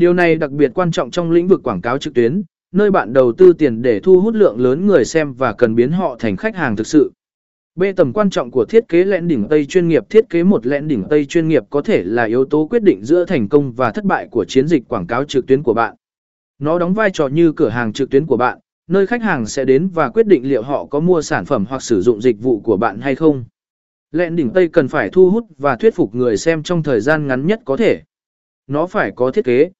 Điều này đặc biệt quan trọng trong lĩnh vực quảng cáo trực tuyến, nơi bạn đầu tư tiền để thu hút lượng lớn người xem và cần biến họ thành khách hàng thực sự. B. Tầm quan trọng của thiết kế lẽn đỉnh Tây chuyên nghiệp Thiết kế một lẽn đỉnh Tây chuyên nghiệp có thể là yếu tố quyết định giữa thành công và thất bại của chiến dịch quảng cáo trực tuyến của bạn. Nó đóng vai trò như cửa hàng trực tuyến của bạn, nơi khách hàng sẽ đến và quyết định liệu họ có mua sản phẩm hoặc sử dụng dịch vụ của bạn hay không. Lẹn đỉnh Tây cần phải thu hút và thuyết phục người xem trong thời gian ngắn nhất có thể. Nó phải có thiết kế,